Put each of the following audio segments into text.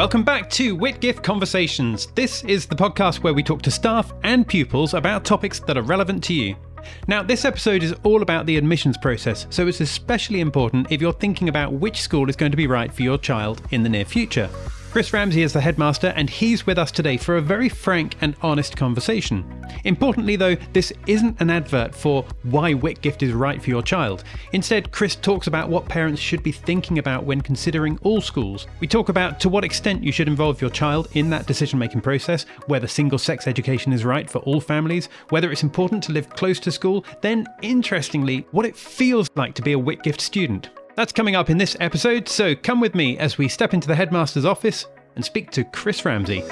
Welcome back to Whitgift Conversations. This is the podcast where we talk to staff and pupils about topics that are relevant to you. Now, this episode is all about the admissions process, so it's especially important if you're thinking about which school is going to be right for your child in the near future. Chris Ramsey is the headmaster, and he's with us today for a very frank and honest conversation. Importantly, though, this isn't an advert for why Whitgift is right for your child. Instead, Chris talks about what parents should be thinking about when considering all schools. We talk about to what extent you should involve your child in that decision making process, whether single sex education is right for all families, whether it's important to live close to school, then, interestingly, what it feels like to be a Whitgift student. That's coming up in this episode, so come with me as we step into the headmaster's office and speak to Chris Ramsey.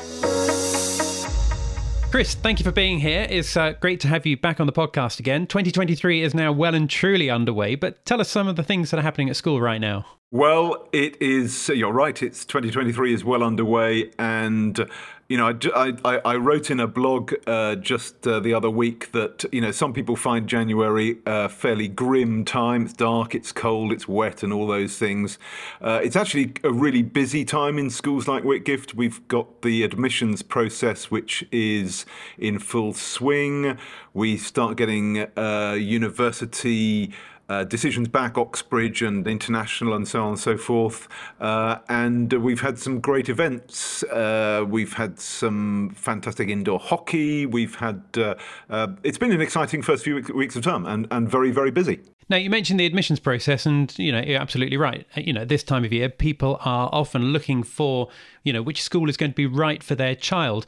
Chris, thank you for being here. It's uh, great to have you back on the podcast again. 2023 is now well and truly underway, but tell us some of the things that are happening at school right now. Well, it is, you're right, it's 2023 is well underway, and you know, I, I, I, wrote in a blog uh, just uh, the other week that you know some people find January a fairly grim time. It's dark, it's cold, it's wet, and all those things. Uh, it's actually a really busy time in schools like Whitgift. We've got the admissions process, which is in full swing. We start getting uh, university uh, decisions back, Oxbridge and International, and so on and so forth. Uh, and we've had some great events. Uh, we've had some fantastic indoor hockey. We've had uh, uh, it's been an exciting first few weeks of term and, and very very busy. Now you mentioned the admissions process, and you know you're absolutely right. You know this time of year, people are often looking for you know which school is going to be right for their child.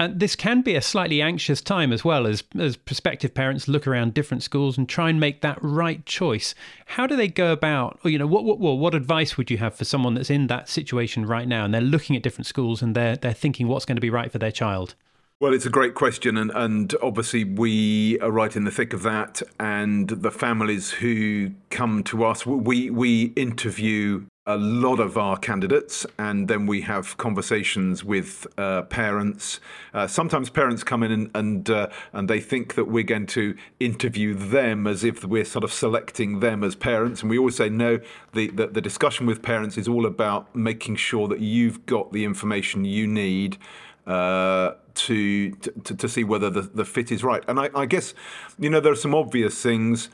And this can be a slightly anxious time as well as, as prospective parents look around different schools and try and make that right choice. How do they go about, or, you know, what, what, what advice would you have for someone that's in that situation right now and they're looking at different schools and they're, they're thinking what's going to be right for their child? Well, it's a great question, and, and obviously we are right in the thick of that. And the families who come to us, we we interview a lot of our candidates, and then we have conversations with uh, parents. Uh, sometimes parents come in and and, uh, and they think that we're going to interview them as if we're sort of selecting them as parents, and we always say no. The, the, the discussion with parents is all about making sure that you've got the information you need. Uh, to, to to see whether the, the fit is right, and I, I guess you know there are some obvious things.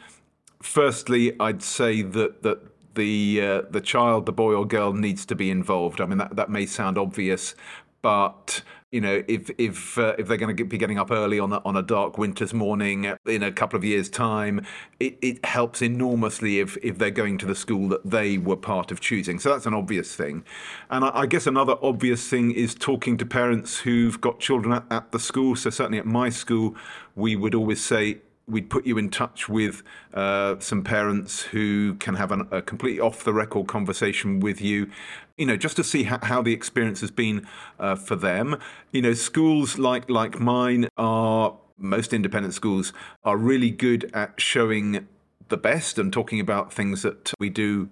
Firstly, I'd say that that the uh, the child, the boy or girl, needs to be involved. I mean, that that may sound obvious, but you know, if if uh, if they're going to be getting up early on a, on a dark winter's morning in a couple of years' time, it, it helps enormously if if they're going to the school that they were part of choosing. So that's an obvious thing, and I, I guess another obvious thing is talking to parents who've got children at, at the school. So certainly at my school, we would always say we'd put you in touch with uh, some parents who can have an, a completely off the record conversation with you you know just to see how, how the experience has been uh, for them. You know schools like like mine are most independent schools are really good at showing the best and talking about things that we do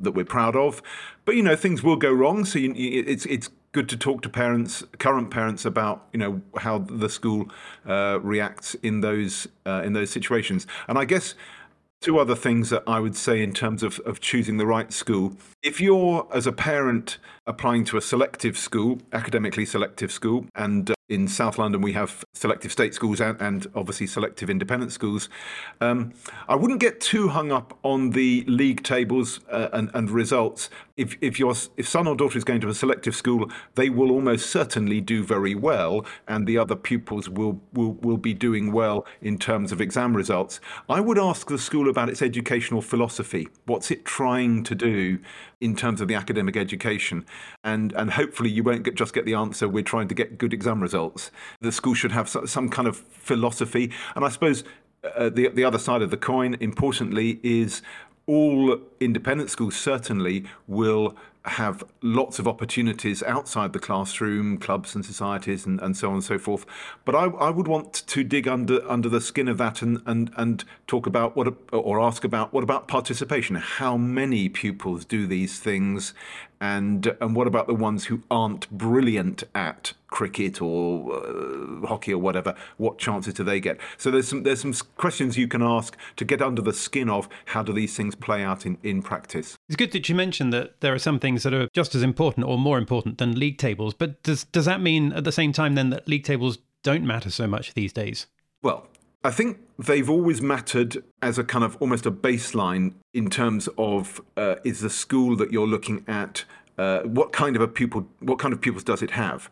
that we're proud of. But you know things will go wrong so you, it's it's good to talk to parents, current parents, about you know how the school uh, reacts in those uh, in those situations. And I guess two other things that I would say in terms of, of choosing the right school. If you're as a parent applying to a selective school, academically selective school, and uh, in South London we have selective state schools and, and obviously selective independent schools. Um, I wouldn't get too hung up on the league tables uh, and, and results. If, if your if son or daughter is going to a selective school, they will almost certainly do very well, and the other pupils will, will, will be doing well in terms of exam results. I would ask the school about its educational philosophy. What's it trying to do in terms of the academic education? And, and hopefully you won't get, just get the answer, we're trying to get good exam results. The school should have some kind of philosophy. And I suppose uh, the, the other side of the coin, importantly, is all independent schools certainly will have lots of opportunities outside the classroom, clubs and societies, and, and so on and so forth. But I, I would want to dig under under the skin of that and and and talk about what or ask about what about participation? How many pupils do these things, and and what about the ones who aren't brilliant at cricket or uh, hockey or whatever? What chances do they get? So there's some there's some questions you can ask to get under the skin of how do these things play out in, in practice. It's good that you mentioned that there are some things that are just as important or more important than league tables. But does does that mean at the same time then that league tables don't matter so much these days? Well, I think they've always mattered as a kind of almost a baseline in terms of uh, is the school that you're looking at uh, what kind of a pupil what kind of pupils does it have?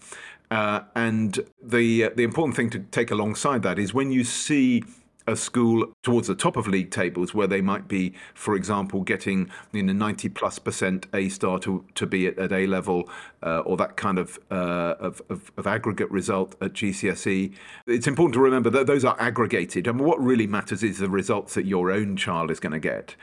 Uh, and the uh, the important thing to take alongside that is when you see a school towards the top of league tables where they might B, for example, getting you know 90 plus percent A star to, to be at, at A level uh, or that kind of, uh, of, of, of, aggregate result at GCSE. It's important to remember that those are aggregated. and what really matters is the results that your own child is going to get.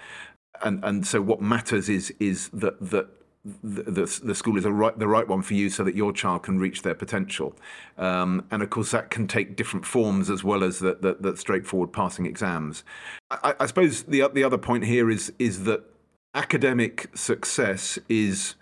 And, and so what matters is, is that, that the, the, school is the right, the right one for you so that your child can reach their potential. Um, and of course, that can take different forms as well as the, the, the straightforward passing exams. I, I, suppose the, the other point here is, is that academic success is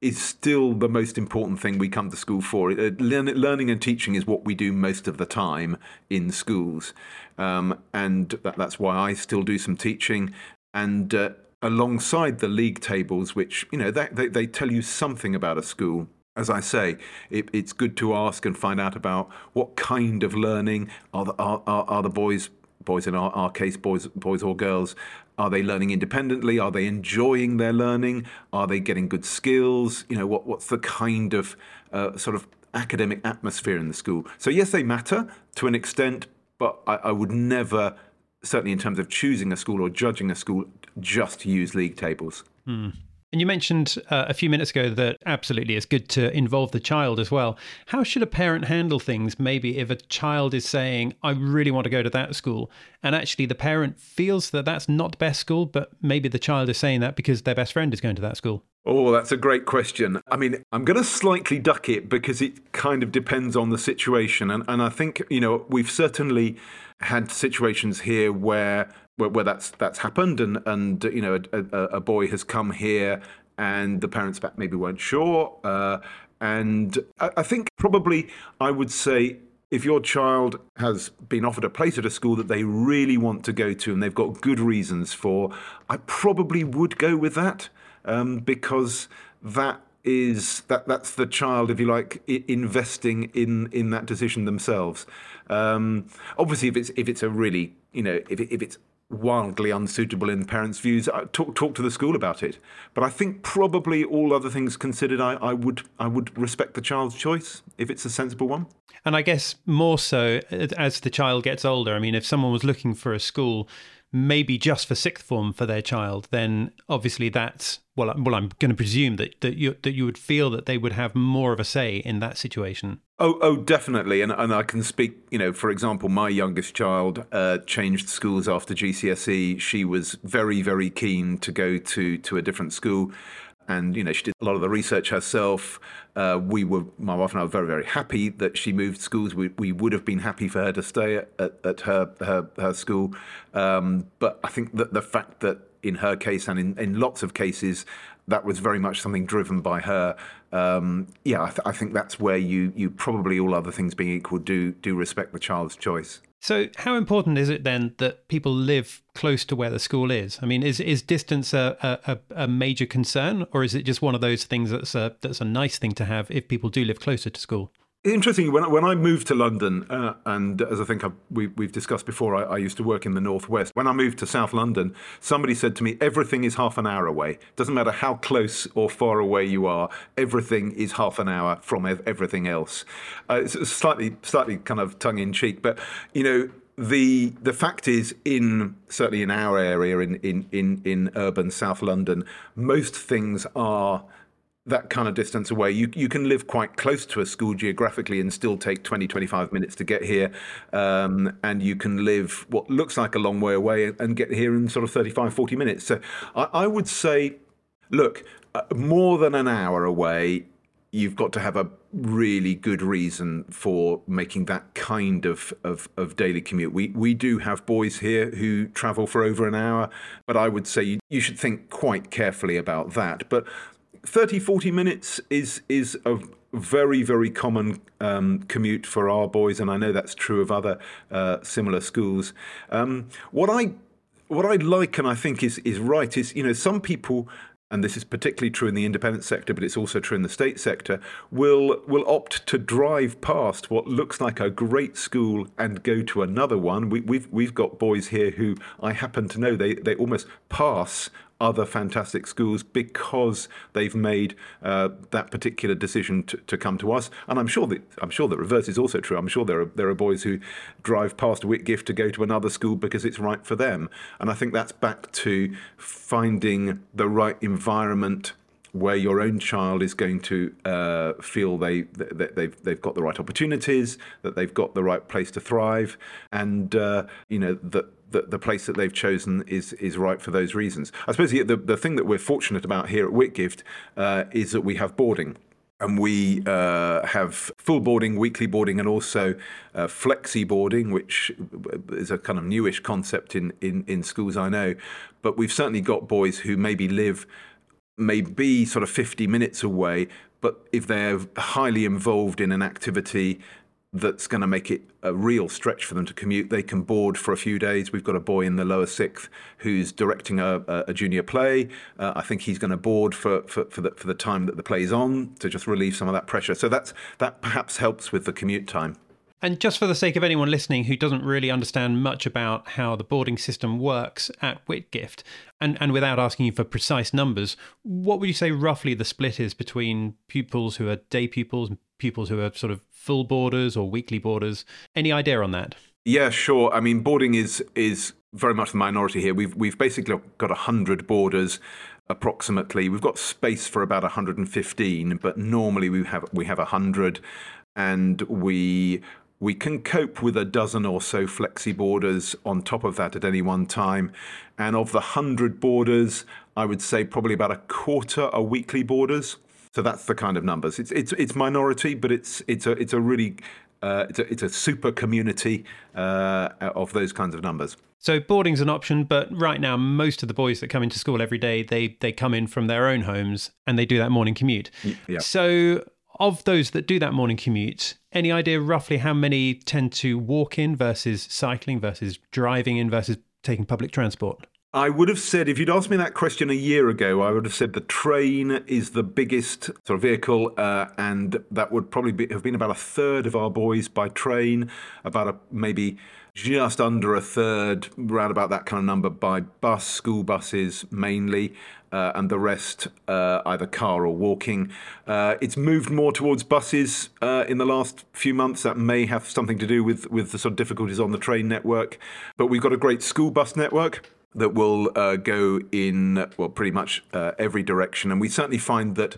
is still the most important thing we come to school for. Uh, learning and teaching is what we do most of the time in schools, um, and that, that's why I still do some teaching. And uh, alongside the league tables, which you know they, they, they tell you something about a school. As I say, it, it's good to ask and find out about what kind of learning are the, are, are, are the boys boys in our, our case boys boys or girls are they learning independently? Are they enjoying their learning? Are they getting good skills? You know what what's the kind of uh, sort of academic atmosphere in the school? So yes they matter to an extent but I, I would never certainly in terms of choosing a school or judging a school, just use league tables. Hmm. And you mentioned uh, a few minutes ago that absolutely it's good to involve the child as well. How should a parent handle things? Maybe if a child is saying, I really want to go to that school, and actually the parent feels that that's not the best school, but maybe the child is saying that because their best friend is going to that school. Oh, that's a great question. I mean, I'm going to slightly duck it because it kind of depends on the situation. And, and I think, you know, we've certainly had situations here where where, where that's that's happened, and and you know a, a, a, boy has come here, and the parents maybe weren't sure, uh, and I, I think probably I would say if your child has been offered a place at a school that they really want to go to and they've got good reasons for, I probably would go with that um, because that is that that's the child, if you like, I- investing in in that decision themselves. Um, obviously, if it's if it's a really you know if it, if it's wildly unsuitable in the parents' views, uh, talk talk to the school about it. But I think probably all other things considered, I, I would I would respect the child's choice if it's a sensible one. And I guess more so as the child gets older. I mean, if someone was looking for a school maybe just for sixth form for their child, then obviously that's well. Well, I'm going to presume that that you that you would feel that they would have more of a say in that situation. Oh, oh, definitely, and and I can speak. You know, for example, my youngest child uh, changed schools after GCSE. She was very, very keen to go to to a different school and you know she did a lot of the research herself. Uh, we were my wife and I were very very happy that she moved schools. We we would have been happy for her to stay at, at, her, her her school, um, but I think that the fact that in her case and in, in lots of cases that was very much something driven by her. Um, yeah, I, th- I think that's where you you probably all other things being equal do do respect the child's choice. So, how important is it then that people live close to where the school is? I mean, is is distance a, a, a major concern, or is it just one of those things that's a that's a nice thing to have if people do live closer to school? Interesting. When when I moved to London, uh, and as I think I've, we, we've discussed before, I, I, used to work in the northwest. When I moved to South London, somebody said to me, "Everything is half an hour away. Doesn't matter how close or far away you are. Everything is half an hour from everything else." Uh, it's slightly slightly kind of tongue in cheek, but you know the the fact is in certainly in our area in in in, in urban South London, most things are that kind of distance away. You you can live quite close to a school geographically and still take 20, 25 minutes to get here. Um, and you can live what looks like a long way away and get here in sort of 35, 40 minutes. So I, I would say, look, uh, more than an hour away, you've got to have a really good reason for making that kind of, of, of, daily commute. We we do have boys here who travel for over an hour, but I would say you, you should think quite carefully about that. But 30, 40 minutes is is a very, very common um, commute for our boys, and I know that's true of other uh, similar schools. Um, what I what I like and I think is is right is you know some people and this is particularly true in the independent sector, but it's also true in the state sector, will will opt to drive past what looks like a great school and go to another one. We, we've we've got boys here who I happen to know they they almost pass other fantastic schools because they've made uh, that particular decision to, to come to us. And I'm sure that I'm sure the reverse is also true. I'm sure there are there are boys who drive past Whitgift to go to another school because it's right for them. And I think that's back to finding the right environment where your own child is going to uh, feel they that they've they've got the right opportunities, that they've got the right place to thrive, and uh, you know that the, the place that they've chosen is is right for those reasons. I suppose the, the, thing that we're fortunate about here at Whitgift uh, is that we have boarding. And we uh, have full boarding, weekly boarding, and also uh, flexi boarding, which is a kind of newish concept in, in, in schools I know. But we've certainly got boys who maybe live, maybe sort of 50 minutes away, but if they're highly involved in an activity that's going to make it a real stretch for them to commute. They can board for a few days. We've got a boy in the lower sixth who's directing a, a junior play. Uh, I think he's going to board for, for, for, the, for the time that the play's on to just relieve some of that pressure. So that's that perhaps helps with the commute time. And just for the sake of anyone listening who doesn't really understand much about how the boarding system works at Whitgift, and, and without asking you for precise numbers, what would you say roughly the split is between pupils who are day pupils pupils who are sort of full boarders or weekly boarders? Any idea on that? Yeah, sure. I mean, boarding is is very much the minority here. We've we've basically got hundred boarders approximately. We've got space for about 115, but normally we have we have 100 and we we can cope with a dozen or so flexi boarders on top of that at any one time. And of the 100 boarders, I would say probably about a quarter are weekly boarders. So that's the kind of numbers. It's it's it's minority, but it's it's a it's a really uh, it's a it's a super community uh, of those kinds of numbers. So boarding's an option, but right now most of the boys that come into school every day they they come in from their own homes and they do that morning commute. Yeah. So of those that do that morning commute, any idea roughly how many tend to walk in versus cycling versus driving in versus taking public transport? I would have said, if you'd asked me that question a year ago, I would have said the train is the biggest sort of vehicle, uh, and that would probably be, have been about a third of our boys by train, about a, maybe just under a third, around about that kind of number by bus, school buses mainly, uh, and the rest uh, either car or walking. Uh, it's moved more towards buses uh, in the last few months. That may have something to do with, with the sort of difficulties on the train network, but we've got a great school bus network that will uh, go in well pretty much uh, every direction and we certainly find that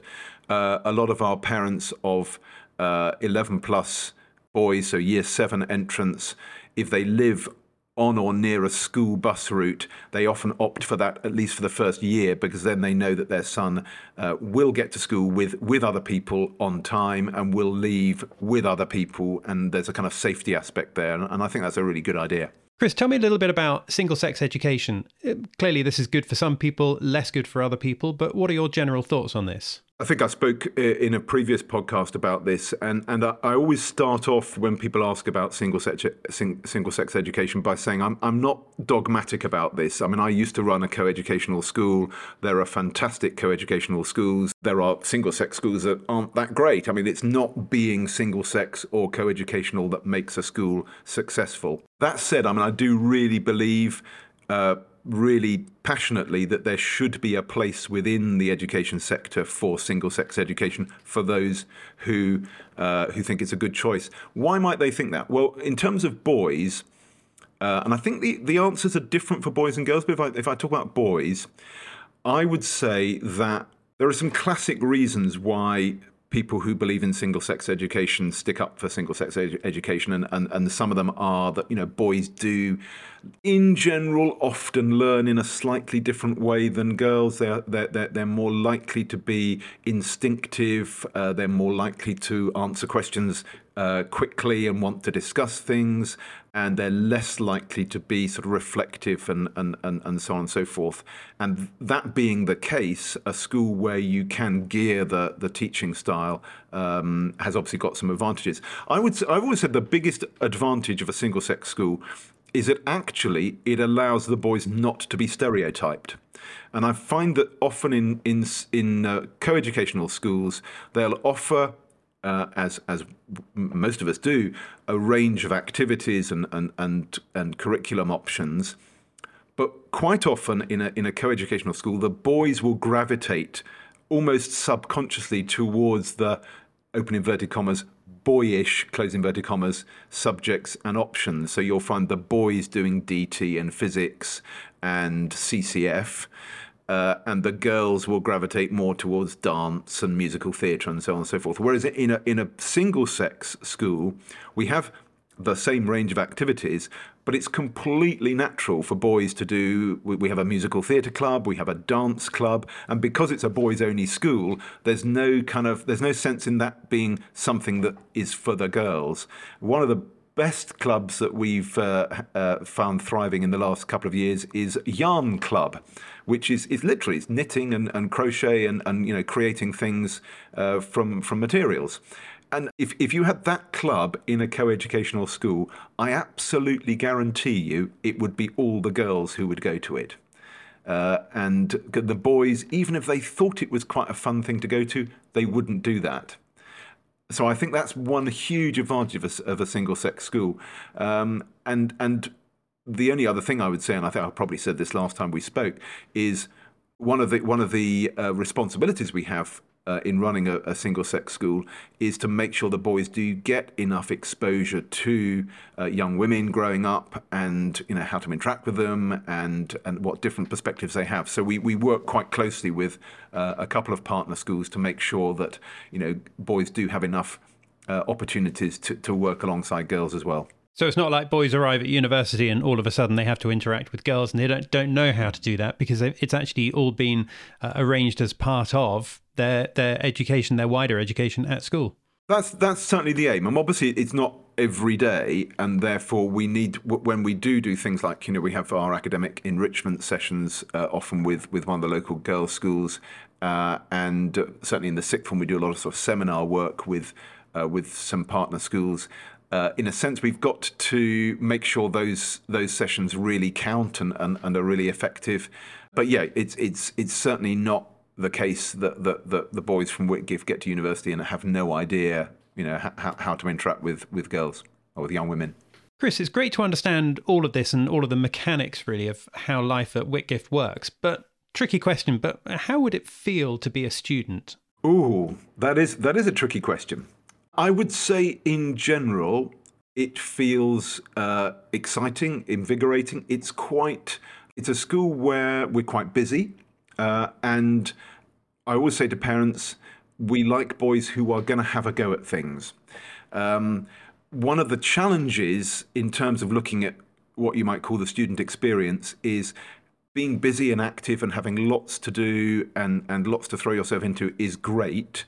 uh, a lot of our parents of uh, 11 plus boys so year 7 entrants if they live on or near a school bus route, they often opt for that at least for the first year because then they know that their son uh, will get to school with with other people on time and will leave with other people, and there's a kind of safety aspect there, and I think that's a really good idea. Chris, tell me a little bit about single sex education. Uh, clearly, this is good for some people, less good for other people, but what are your general thoughts on this? I think I spoke uh, in a previous podcast about this, and, and I, always start off when people ask about single sex, single sex education by saying I'm, I'm not dogmatic about this. I mean, I used to run a co educational school. There are fantastic co educational schools. There are single sex schools that aren't that great. I mean, it's not being single sex or co educational that makes a school successful. That said, I mean, I do really believe. Uh, really passionately that there should be a place within the education sector for single sex education for those who uh, who think it's a good choice. Why might they think that? Well, in terms of boys, uh, and I think the, the answers are different for boys and girls, but if I, if I talk about boys, I would say that there are some classic reasons why people who believe in single sex education stick up for single sex education, and, and, and some of them are that you know boys do, in general, often learn in a slightly different way than girls. They're they're they're, they're more likely to be instinctive. Uh, they're more likely to answer questions uh, quickly and want to discuss things, and they're less likely to be sort of reflective and, and, and, and so on and so forth. And that being the case, a school where you can gear the, the teaching style um, has obviously got some advantages. I would I've always said the biggest advantage of a single sex school is that actually it allows the boys not to be stereotyped. And I find that often in in in uh, co-educational schools they'll offer uh, as as most of us do, a range of activities and and and, and curriculum options. But quite often in a in a co-educational school, the boys will gravitate almost subconsciously towards the open inverted commas boyish close inverted commas subjects and options. So you'll find the boys doing DT and physics and CCF uh, and the girls will gravitate more towards dance and musical theatre and so on and so forth. Whereas in a in a single sex school, we have the same range of activities, but it's completely natural for boys to do. We have a musical theatre club, we have a dance club, and because it's a boys only school, there's no kind of there's no sense in that being something that is for the girls. One of the best clubs that we've uh, uh, found thriving in the last couple of years is Yarn Club, which is, is literally it's knitting and, and crochet and, and you know creating things uh, from from materials. And if, if you had that club in a co-educational school, I absolutely guarantee you it would be all the girls who would go to it. Uh, and the boys, even if they thought it was quite a fun thing to go to, they wouldn't do that so I think that's one huge advantage of a, of a single sex school. Um, and and the only other thing I would say, and I think I probably said this last time we spoke, is one of the one of the uh, responsibilities we have uh, in running a, a, single sex school is to make sure the boys do get enough exposure to uh, young women growing up and you know how to interact with them and and what different perspectives they have. So we, we work quite closely with uh, a couple of partner schools to make sure that you know boys do have enough uh, opportunities to, to work alongside girls as well. So it's not like boys arrive at university and all of a sudden they have to interact with girls and they don't don't know how to do that because it's actually all been uh, arranged as part of their their education, their wider education at school. That's that's certainly the aim, and obviously it's not every day, and therefore we need when we do do things like you know we have our academic enrichment sessions uh, often with with one of the local girls' schools, uh, and certainly in the sixth form we do a lot of sort of seminar work with uh, with some partner schools uh, in a sense, we've got to make sure those those sessions really count and, and, and are really effective. But yeah, it's it's it's certainly not the case that, that, that the boys from Whitgift get to university and have no idea, you know, how, how to interact with, with girls or with young women. Chris, it's great to understand all of this and all of the mechanics, really, of how life at Whitgift works. But tricky question. But how would it feel to be a student? Ooh, that is that is a tricky question. I would say, in general, it feels uh, exciting, invigorating. It's quite. It's a school where we're quite busy, uh, and I always say to parents, we like boys who are going to have a go at things. Um, one of the challenges in terms of looking at what you might call the student experience is being busy and active and having lots to do and, and lots to throw yourself into is great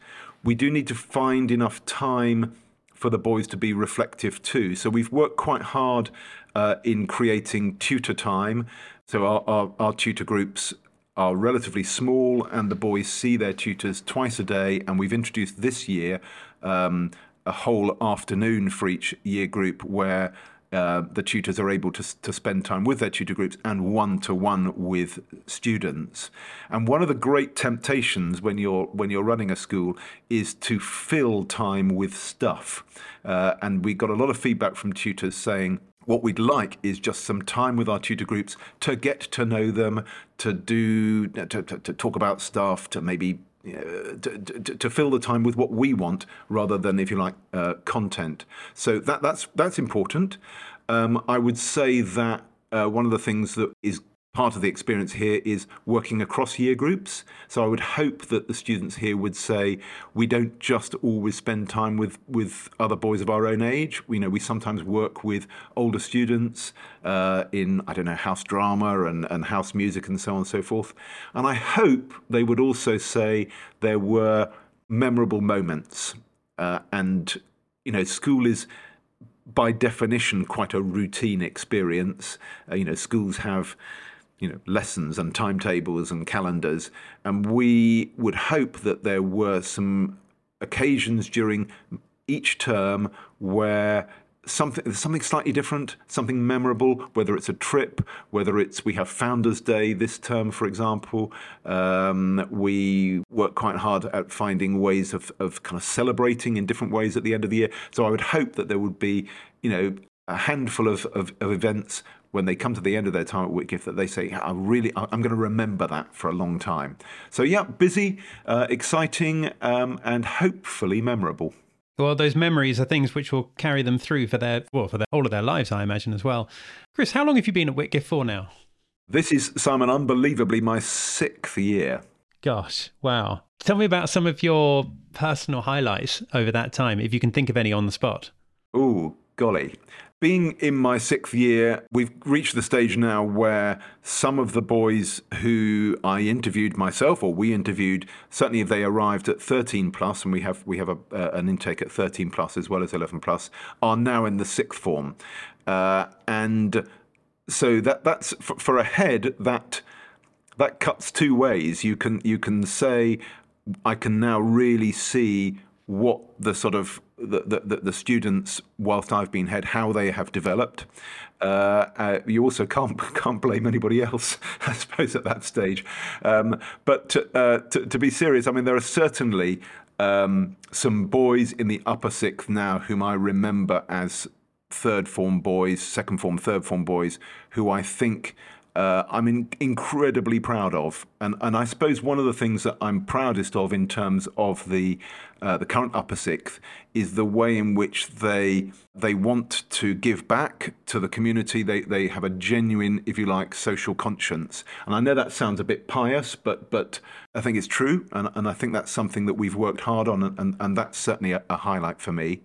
we do need to find enough time for the boys to be reflective too. So we've worked quite hard uh, in creating tutor time. So our, our, our, tutor groups are relatively small, and the boys see their tutors twice a day. And we've introduced this year um, a whole afternoon for each year group where uh, the tutors are able to, to spend time with their tutor groups and one to one with students. And one of the great temptations when you're when you're running a school is to fill time with stuff. Uh, and we got a lot of feedback from tutors saying, what we'd like is just some time with our tutor groups to get to know them, to do, to, to, to talk about stuff, to maybe to, to, to, fill the time with what we want rather than, if you like, uh, content. So that, that's, that's important. Um, I would say that uh, one of the things that is part of the experience here is working across year groups. So I would hope that the students here would say we don't just always spend time with with other boys of our own age. We know we sometimes work with older students uh, in I don't know house drama and, and house music and so on and so forth. And I hope they would also say there were memorable moments uh, and you know, school is by definition quite a routine experience. Uh, you know, schools have you know lessons and timetables and calendars, and we would hope that there were some occasions during each term where something something slightly different, something memorable, whether it's a trip, whether it's we have Founders Day this term, for example. Um, we work quite hard at finding ways of, of kind of celebrating in different ways at the end of the year. So I would hope that there would be, you know, a handful of, of, of events when they come to the end of their time at Whitgift that they say, I really, I'm going to remember that for a long time. So yeah, busy, uh, exciting, um, and hopefully memorable. Well, those memories are things which will carry them through for their well for their, all of their lives, I imagine as well. Chris, how long have you been at Whitgift for now? This is Simon, unbelievably my sixth year. Gosh, wow! Tell me about some of your personal highlights over that time, if you can think of any on the spot. Oh, golly being in my sixth year, we've reached the stage now where some of the boys who I interviewed myself, or we interviewed, certainly if they arrived at 13 plus, and we have we have a, uh, an intake at 13 plus as well as 11 plus, are now in the sixth form, uh, and so that that's for, for a head that that cuts two ways. You can you can say I can now really see what the sort of the, the, the, students, whilst I've been head, how they have developed. Uh, uh, you also can't can't blame anybody else, I suppose, at that stage. Um, but to, uh, to, to, be serious, I mean, there are certainly um, some boys in the upper sixth now whom I remember as third form boys, second form, third form boys, who I think uh, I'm in, incredibly proud of. And, and I suppose one of the things that I'm proudest of in terms of the, uh, the current upper sixth is the way in which they, they want to give back to the community. They, they have a genuine, if you like, social conscience. And I know that sounds a bit pious, but, but I think it's true. And, and I think that's something that we've worked hard on. And, and that's certainly a, a highlight for me.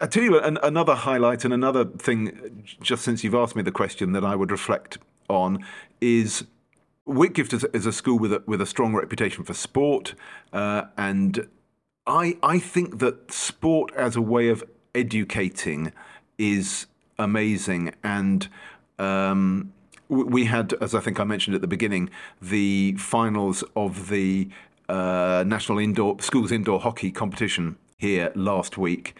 I tell you an, another highlight and another thing, just since you've asked me the question, that I would reflect on is Whitgift is, is a school with a, with a strong reputation for sport, uh, and I I think that sport as a way of educating is amazing, and um, we had, as I think I mentioned at the beginning, the finals of the uh, national indoor schools indoor hockey competition here last week,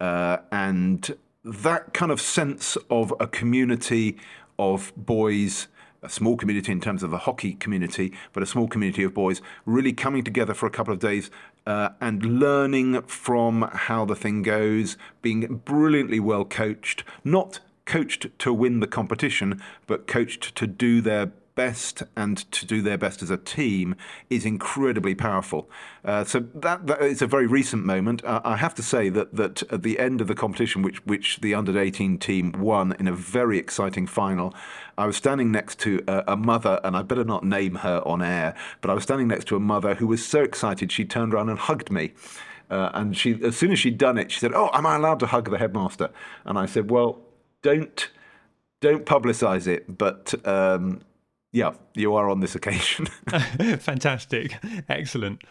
uh, and that kind of sense of a community of boys, a small community in terms of the hockey community, but a small community of boys really coming together for a couple of days uh, and learning from how the thing goes, being brilliantly well coached, not coached to win the competition, but coached to do their best and to do their best as a team is incredibly powerful. Uh, so that, that is a very recent moment. Uh, I have to say that that at the end of the competition, which which the under 18 team won in a very exciting final, I was standing next to a, a mother, and I better not name her on air, but I was standing next to a mother who was so excited she turned around and hugged me. Uh, and she, as soon as she'd done it, she said, "Oh, am I allowed to hug the headmaster?" And I said, "Well, don't don't publicise it, but um, yeah, you are on this occasion. Fantastic. Excellent.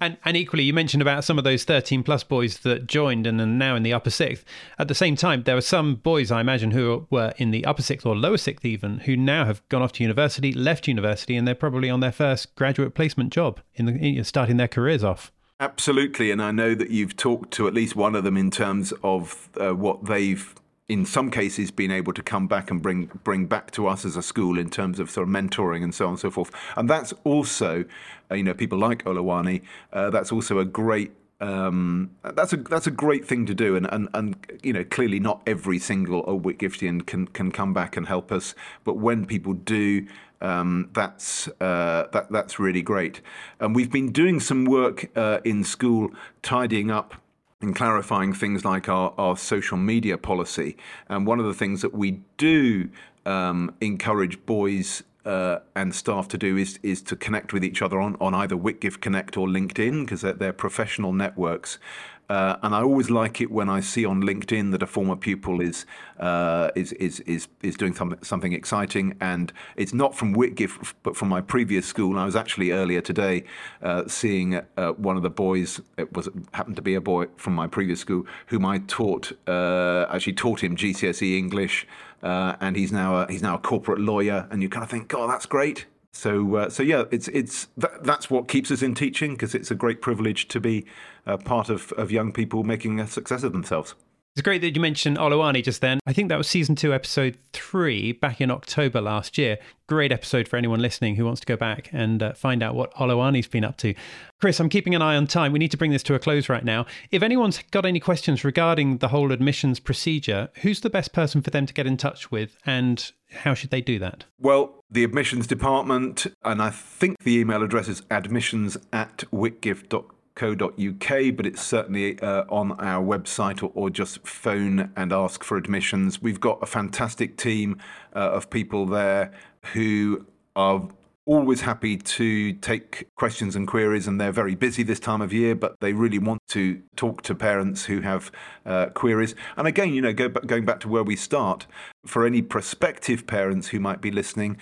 And, and equally, you mentioned about some of those 13 plus boys that joined and are now in the upper sixth. At the same time, there are some boys, I imagine, who were in the upper sixth or lower sixth even, who now have gone off to university, left university, and they're probably on their first graduate placement job in the starting their careers off. Absolutely, and I know that you've talked to at least one of them in terms of uh, what they've in some cases been able to come back and bring bring back to us as a school in terms of sort of mentoring and so on and so forth. And that's also, uh, you know, people like Olawani. Uh, that's also a great. Um, that's a that's a great thing to do, and, and and you know clearly not every single old Whitgiftian can can come back and help us, but when people do, um, that's uh, that that's really great. And we've been doing some work uh, in school tidying up and clarifying things like our, our social media policy. And one of the things that we do um, encourage boys uh, and staff to do is is to connect with each other on, on either Whitgift Connect or LinkedIn because they're, they're, professional networks. Uh, and I always like it when I see on LinkedIn that a former pupil is uh, is, is is is doing something exciting, and it's not from Whitgift, but from my previous school. I was actually earlier today uh, seeing uh, one of the boys. It was happened to be a boy from my previous school whom I taught uh, actually taught him GCSE English, uh, and he's now a, he's now a corporate lawyer. And you kind of think, God, that's great. So, uh, so yeah, it's it's that, that's what keeps us in teaching because it's a great privilege to be uh, part of, of young people making a success of themselves. It's great that you mentioned Olawani just then. I think that was season two, episode three, back in October last year. Great episode for anyone listening who wants to go back and uh, find out what Olawani's been up to. Chris, I'm keeping an eye on time. We need to bring this to a close right now. If anyone's got any questions regarding the whole admissions procedure, who's the best person for them to get in touch with and how should they do that? Well, the admissions department, and I think the email address is admissions at whitgift.com co.uk, but it's certainly uh, on our website or, or, just phone and ask for admissions. We've got a fantastic team uh, of people there who are always happy to take questions and queries, and they're very busy this time of year, but they really want to talk to parents who have uh, queries. And again, you know, go, going back to where we start, for any prospective parents who might be listening,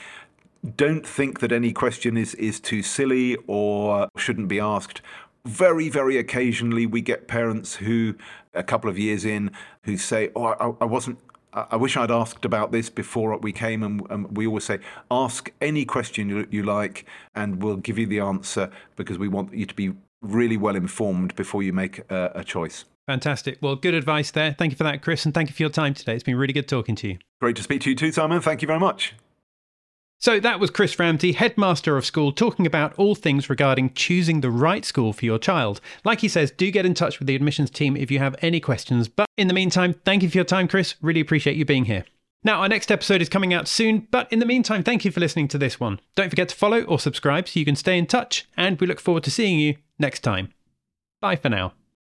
don't think that any question is, is too silly or shouldn't be asked very, very occasionally we get parents who, a couple of years in, who say, "Oh, I, I wasn't." I wish I'd asked about this before we came, and, and we always say, ask any question you, you like, and we'll give you the answer because we want you to be really well informed before you make a, a choice. Fantastic. Well, good advice there. Thank you for that, Chris, and thank you for your time today. It's been really good talking to you. Great to speak to you too, Simon. Thank you very much. So that was Chris Ramsey, headmaster of school, talking about all things regarding choosing the right school for your child. Like he says, do get in touch with the admissions team if you have any questions. But in the meantime, thank you for your time, Chris. Really appreciate you being here. Now, our next episode is coming out soon, but in the meantime, thank you for listening to this one. Don't forget to follow or subscribe so you can stay in touch, and we look forward to seeing you next time. Bye for now.